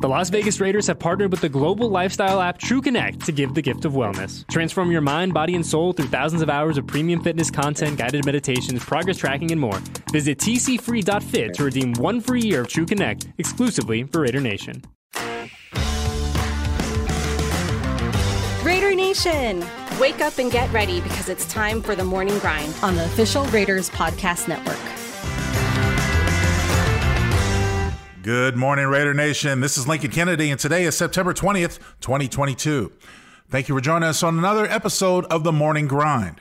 The Las Vegas Raiders have partnered with the global lifestyle app True Connect to give the gift of wellness. Transform your mind, body, and soul through thousands of hours of premium fitness content, guided meditations, progress tracking, and more. Visit tcfree.fit to redeem one free year of True Connect exclusively for Raider Nation. Raider Nation, wake up and get ready because it's time for the morning grind on the official Raiders Podcast Network. Good morning, Raider Nation. This is Lincoln Kennedy, and today is September 20th, 2022. Thank you for joining us on another episode of The Morning Grind.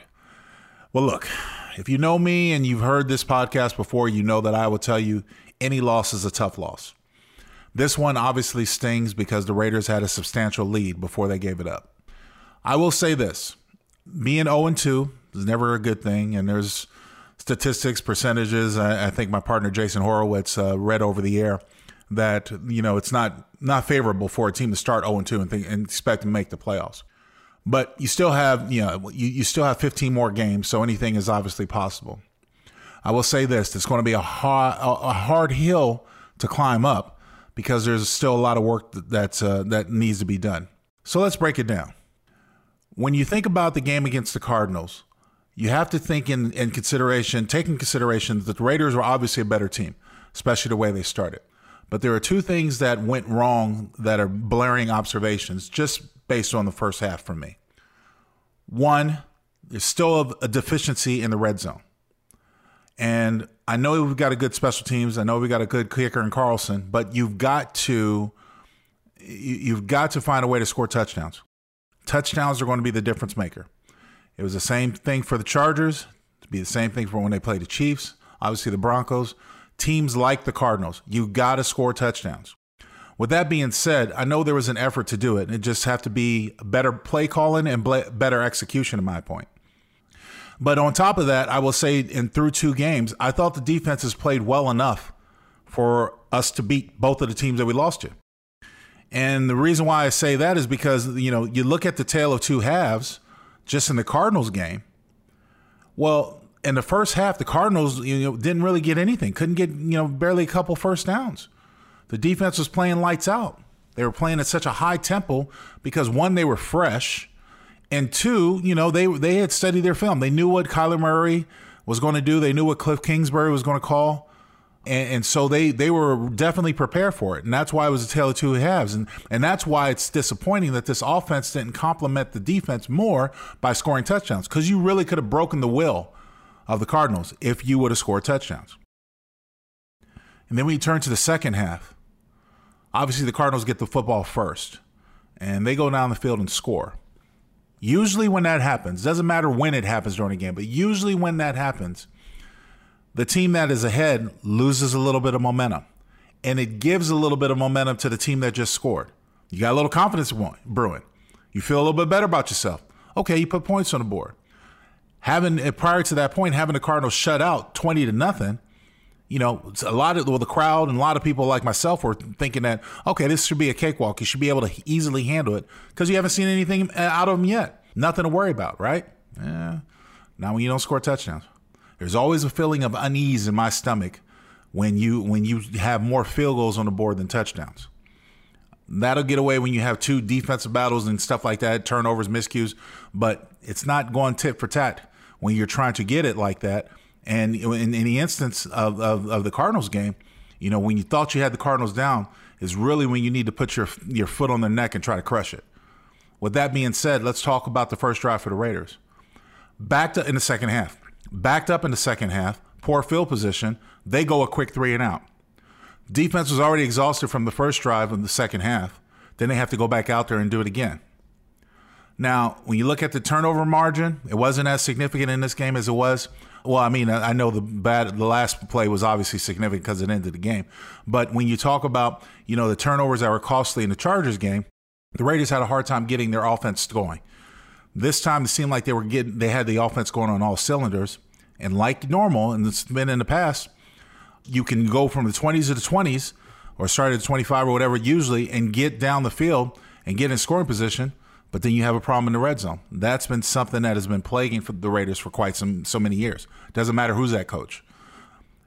Well, look, if you know me and you've heard this podcast before, you know that I will tell you any loss is a tough loss. This one obviously stings because the Raiders had a substantial lead before they gave it up. I will say this being 0 2 is never a good thing, and there's statistics, percentages. I, I think my partner Jason Horowitz uh, read over the air that you know it's not not favorable for a team to start 0 2 and, think, and expect to make the playoffs. But you still have you know you, you still have 15 more games, so anything is obviously possible. I will say this: it's going to be a hard a hard hill to climb up because there's still a lot of work that uh, that needs to be done. So let's break it down. When you think about the game against the Cardinals, you have to think in, in consideration, taking consideration that the Raiders were obviously a better team, especially the way they started. But there are two things that went wrong that are blaring observations just based on the first half for me. One, there's still a deficiency in the red zone. And I know we've got a good special teams. I know we got a good kicker in Carlson, but you've got to you've got to find a way to score touchdowns. Touchdowns are going to be the difference maker. It was the same thing for the Chargers. To be the same thing for when they played the Chiefs. Obviously, the Broncos. Teams like the Cardinals, you got to score touchdowns. With that being said, I know there was an effort to do it. and It just have to be better play calling and better execution, in my point. But on top of that, I will say, in through two games, I thought the defense has played well enough for us to beat both of the teams that we lost to. And the reason why I say that is because you know you look at the tail of two halves just in the Cardinals game. Well, in the first half, the Cardinals you know didn't really get anything. Couldn't get you know barely a couple first downs. The defense was playing lights out. They were playing at such a high tempo because one, they were fresh, and two, you know they they had studied their film. They knew what Kyler Murray was going to do. They knew what Cliff Kingsbury was going to call and, and, so they they were definitely prepared for it, and that's why it was a tale of two halves, and and that's why it's disappointing that this offense didn't complement the defense more by scoring touchdowns, because you really could have broken the will of the Cardinals if you would have scored touchdowns. And then we turn to the second half. Obviously, the Cardinals get the football first, and they go down the field and score. Usually, when that happens, doesn't matter when it happens during a game, but usually when that happens the team that is ahead loses a little bit of momentum. And it gives a little bit of momentum to the team that just scored. You got a little confidence brewing. You feel a little bit better about yourself. Okay, you put points on the board. Having eh, prior to that point, having the Cardinals shut out twenty to nothing, you know, a lot of well, the crowd and a lot of people like myself were thinking that okay, this should be a cakewalk. You should be able to easily handle it because you haven't seen anything eh, out of them yet. Nothing to worry about, right? Yeah. Now when you don't score touchdowns. There's always a feeling of unease in my stomach when you when you have more field goals on the board than touchdowns. That'll get away when you have two defensive battles and stuff like that, turnovers, miscues, but it's not going tit for tat when you're trying to get it like that. And in, in the instance of, of, of the Cardinals game, you know, when you thought you had the Cardinals down, is really when you need to put your your foot on their neck and try to crush it. With that being said, let's talk about the first drive for the Raiders. Back to in the second half backed up in the second half, poor field position, they go a quick three and out. Defense was already exhausted from the first drive in the second half. Then they have to go back out there and do it again. Now, when you look at the turnover margin, it wasn't as significant in this game as it was. Well, I mean, I know the bad, the last play was obviously significant because it ended the game. But when you talk about, you know, the turnovers that were costly in the Chargers game, the Raiders had a hard time getting their offense going. This time it seemed like they were getting they had the offense going on all cylinders. And like normal, and it's been in the past, you can go from the 20s to the 20s or start at 25 or whatever usually and get down the field and get in scoring position, but then you have a problem in the red zone. That's been something that has been plaguing for the Raiders for quite some so many years. Doesn't matter who's that coach.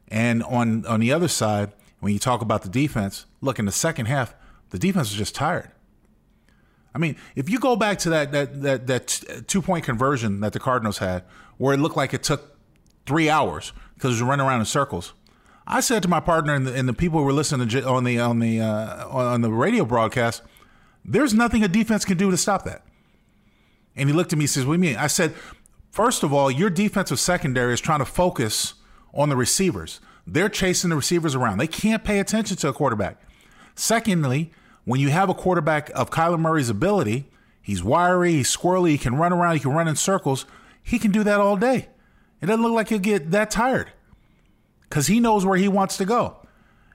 And on on the other side, when you talk about the defense, look in the second half, The defense was just tired. I mean, if you go back to that that that, that two point conversion that the Cardinals had, where it looked like it took three hours because it was running around in circles. I said to my partner and the, and the people who were listening to, on the on the uh, on the radio broadcast, "There's nothing a defense can do to stop that." And he looked at me and says, "What do you mean?" I said, first of all, your defensive secondary is trying to focus on the receivers. They're chasing the receivers around. They can't pay attention to a quarterback. Secondly, when you have a quarterback of Kyler Murray's ability, he's wiry, he's squirrely, he can run around, he can run in circles. He can do that all day. It doesn't look like he'll get that tired because he knows where he wants to go.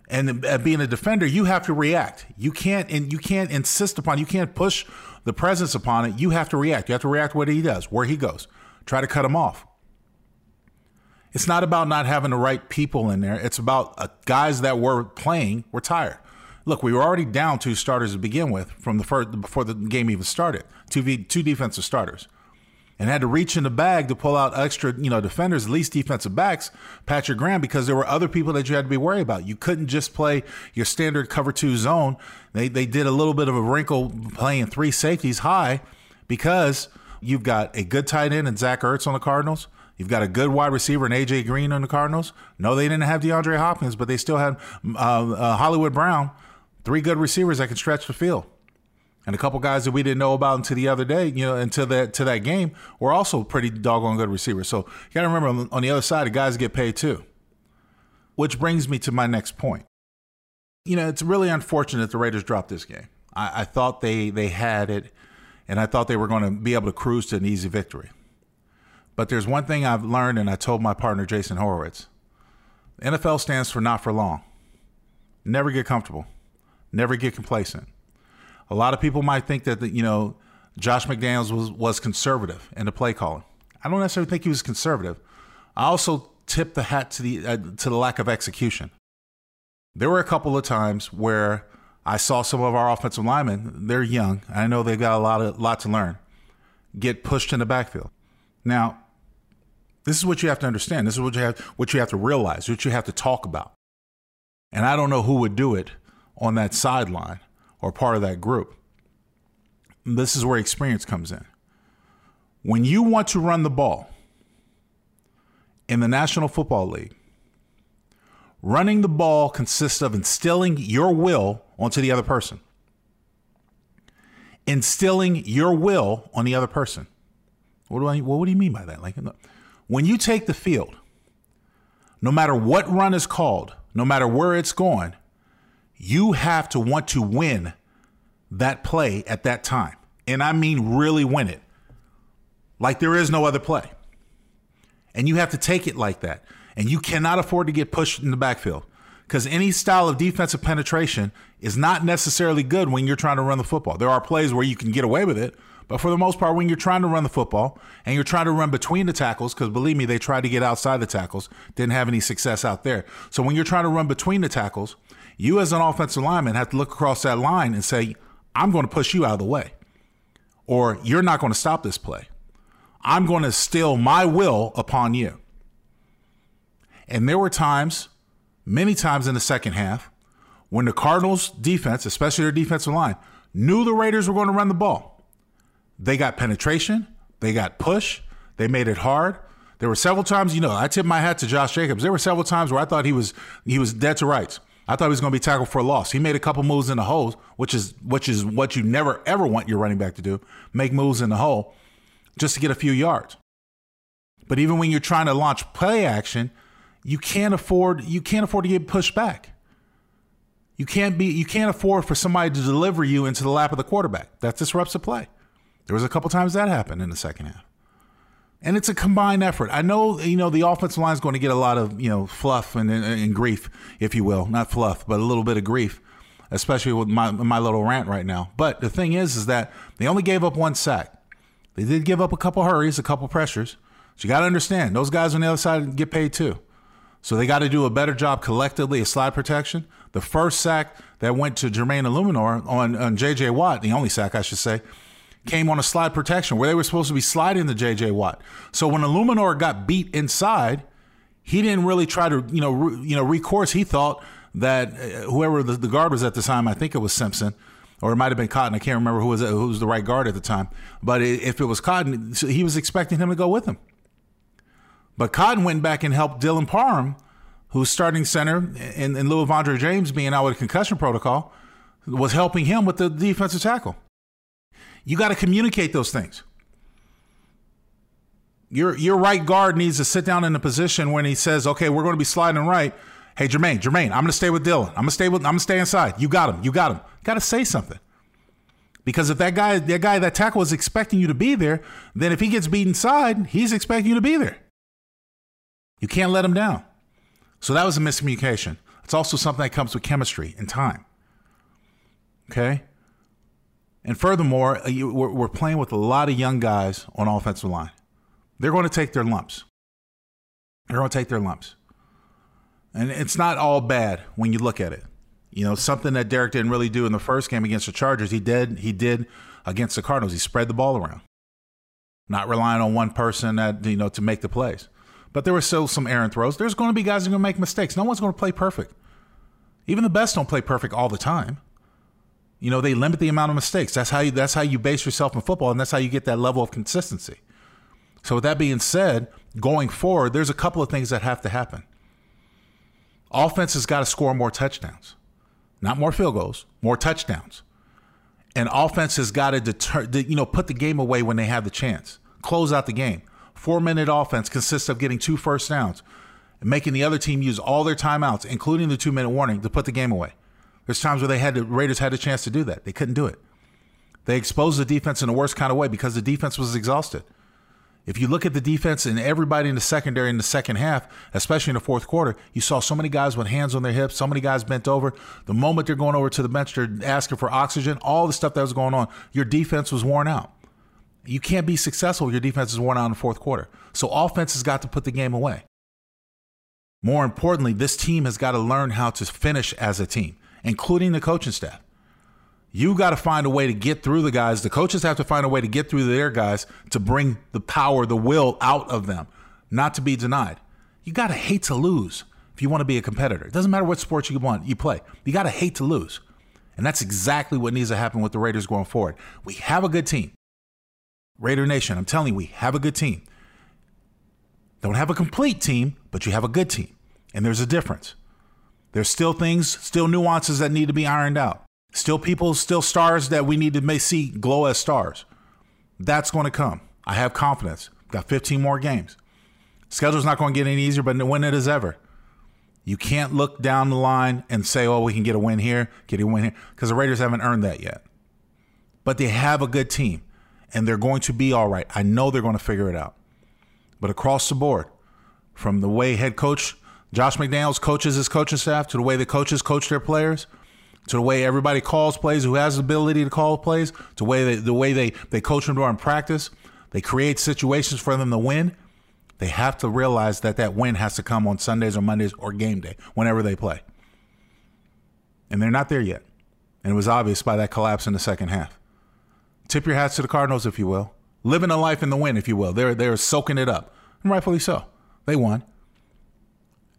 And being a defender, you have to react. You can't and you can't insist upon. You can't push the presence upon it. You have to react. You have to react what he does, where he goes. Try to cut him off. It's not about not having the right people in there. It's about uh, guys that were playing were tired. Look, we were already down two starters to begin with from the first before the game even started. Two v, two defensive starters, and had to reach in the bag to pull out extra, you know, defenders, at least defensive backs, Patrick Graham, because there were other people that you had to be worried about. You couldn't just play your standard cover two zone. They they did a little bit of a wrinkle playing three safeties high because you've got a good tight end and Zach Ertz on the Cardinals. You've got a good wide receiver and AJ Green on the Cardinals. No, they didn't have DeAndre Hopkins, but they still had uh, uh, Hollywood Brown, three good receivers that can stretch the field, and a couple guys that we didn't know about until the other day. You know, until that to that game were also pretty doggone good receivers. So you got to remember on the other side, the guys get paid too. Which brings me to my next point. You know, it's really unfortunate the Raiders dropped this game. I, I thought they they had it, and I thought they were going to be able to cruise to an easy victory. But there's one thing I've learned, and I told my partner Jason Horowitz NFL stands for not for long. Never get comfortable, never get complacent. A lot of people might think that, you know, Josh McDaniels was, was conservative in the play calling. I don't necessarily think he was conservative. I also tip the hat to the uh, to the lack of execution. There were a couple of times where I saw some of our offensive linemen. They're young. And I know they've got a lot of lot to learn. Get pushed in the backfield. Now, this is what you have to understand. This is what you have what you have to realize, what you have to talk about. And I don't know who would do it on that sideline or part of that group. This is where experience comes in. When you want to run the ball in the National Football League, running the ball consists of instilling your will onto the other person. Instilling your will on the other person. What do I what do you mean by that? Like when you take the field, no matter what run is called, no matter where it's going, you have to want to win that play at that time. And I mean, really win it. Like there is no other play. And you have to take it like that. And you cannot afford to get pushed in the backfield because any style of defensive penetration is not necessarily good when you're trying to run the football. There are plays where you can get away with it, but for the most part, when you're trying to run the football and you're trying to run between the tackles, because believe me, they tried to get outside the tackles, didn't have any success out there. So when you're trying to run between the tackles, you as an offensive lineman have to look across that line and say, I'm going to push you out of the way. Or you're not going to stop this play. I'm going to steal my will upon you. And there were times, many times in the second half, when the Cardinals defense, especially their defensive line, knew the Raiders were going to run the ball they got penetration, they got push, they made it hard. There were several times, you know, I tip my hat to Josh Jacobs. There were several times where I thought he was he was dead to rights. I thought he was going to be tackled for a loss. He made a couple moves in the hole, which is which is what you never ever want your running back to do: make moves in the hole just to get a few yards. But even when you're trying to launch play action, you can't afford you can't afford to get pushed back. You can't be you can't afford for somebody to deliver you into the lap of the quarterback. That disrupts the play. There was a couple times that happened in the second half. And it's a combined effort. I know, you know, the offensive line is going to get a lot of, you know, fluff and, and, grief, if you will. Not fluff, but a little bit of grief, especially with my, my little rant right now. But the thing is, is that they only gave up one sack. They did give up a couple hurries, a couple pressures. So you got to understand, those guys on the other side get paid too. So they got to do a better job collectively of slide protection. The first sack that went to Jermaine Eluemunor on, on J.J. Watt, the only sack I should say, came on a slide protection where they were supposed to be sliding the JJ Watt. So when Eluemunor got beat inside, he didn't really try to, you know, re, you know, recourse. He thought that uh, whoever the, the guard was at the time, I think it was Simpson, or it might have been Cotton. I can't remember who was who was the right guard at the time. But if it was Cotton, he was expecting him to go with him. But Cotton went back and helped Dylan Parham, who's starting center in, in lieu of Andre James being out with a concussion protocol, was helping him with the defensive tackle. You got to communicate those things. Your your right guard needs to sit down in a position when he says, "Okay, we're going to be sliding right." Hey, Jermaine, Jermaine, I'm going to stay with Dylan. I'm going to stay with. I'm going to stay inside. You got him. You got him. Got to say something. Because if that guy, that guy, that tackle is expecting you to be there, then if he gets beat inside, he's expecting you to be there. You can't let him down. So that was a miscommunication. It's also something that comes with chemistry and time. Okay? And furthermore, uh, we're playing with a lot of young guys on offensive line. They're going to take their lumps. They're going to take their lumps. And it's not all bad when you look at it. You know, something that Derek didn't really do in the first game against the Chargers, he did he did against the Cardinals. He spread the ball around. Not relying on one person that, you know, to make the plays. But there were still some errant throws. There's going to be guys who are going to make mistakes. No one's going to play perfect. Even the best don't play perfect all the time. You know, they limit the amount of mistakes. That's how you that's how you base yourself in football, and that's how you get that level of consistency. So with that being said, going forward, there's a couple of things that have to happen. Offense has got to score more touchdowns. Not more field goals, more touchdowns. And offense has got to deter you know, put the game away when they have the chance. Close out the game four minute offense consists of getting two first downs and making the other team use all their timeouts, including the two minute warning, to put the game away. There's times where they had the Raiders had a chance to do that. They couldn't do it. They exposed the defense in the worst kind of way because the defense was exhausted. If you look at the defense and everybody in the secondary in the second half, especially in the fourth quarter, you saw so many guys with hands on their hips, so many guys bent over. The moment they're going over to the bench, they're asking for oxygen, all the stuff that was going on, your defense was worn out. You can't be successful if your defense is worn out in the fourth quarter. So offense has got to put the game away. More importantly, this team has got to learn how to finish as a team, including the coaching staff. You got to find a way to get through the guys. The coaches have to find a way to get through their guys to bring the power, the will out of them, not to be denied. You got to hate to lose if you want to be a competitor. It doesn't matter what sport you want, you play. You got to hate to lose. And that's exactly what needs to happen with the Raiders going forward. We have a good team. Raider Nation, I'm telling you, we have a good team. Don't have a complete team, but you have a good team. And there's a difference. There's still things, still nuances that need to be ironed out. Still people, still stars that we need to see glow as stars. That's going to come. I have confidence. Got 15 more games. Schedule's not going to get any easier, but when it is ever. You can't look down the line and say, oh, we can get a win here, get a win here, because the Raiders haven't earned that yet. But they have a good team and they're going to be all right. I know they're going to figure it out. But across the board, from the way head coach Josh McDaniels coaches his coaching staff to the way the coaches coach their players, to the way everybody calls plays who has the ability to call plays, to the way they, the way they, they coach them during practice, they create situations for them to win. They have to realize that that win has to come on Sundays or Mondays or game day, whenever they play. And they're not there yet. And it was obvious by that collapse in the second half. Tip your hats to the Cardinals, if you will. Living a life in the win, if you will. They're they're soaking it up, and rightfully so. They won,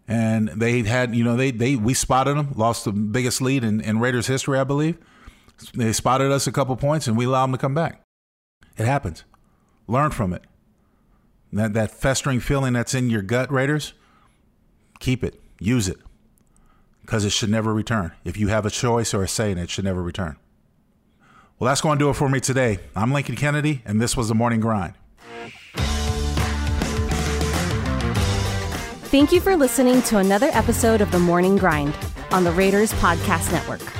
and they had you know they they we spotted them, lost the biggest lead in, in Raiders history, I believe. They spotted us a couple points, and we allowed them to come back. It happens. Learn from it. That that festering feeling that's in your gut, Raiders. Keep it. Use it. Because it should never return. If you have a choice or a say in it, it should never return. Well, that's going to do it for me today. I'm Lincoln Kennedy, and this was the Morning Grind. Thank you for listening to another episode of the Morning Grind on the Raiders Podcast Network.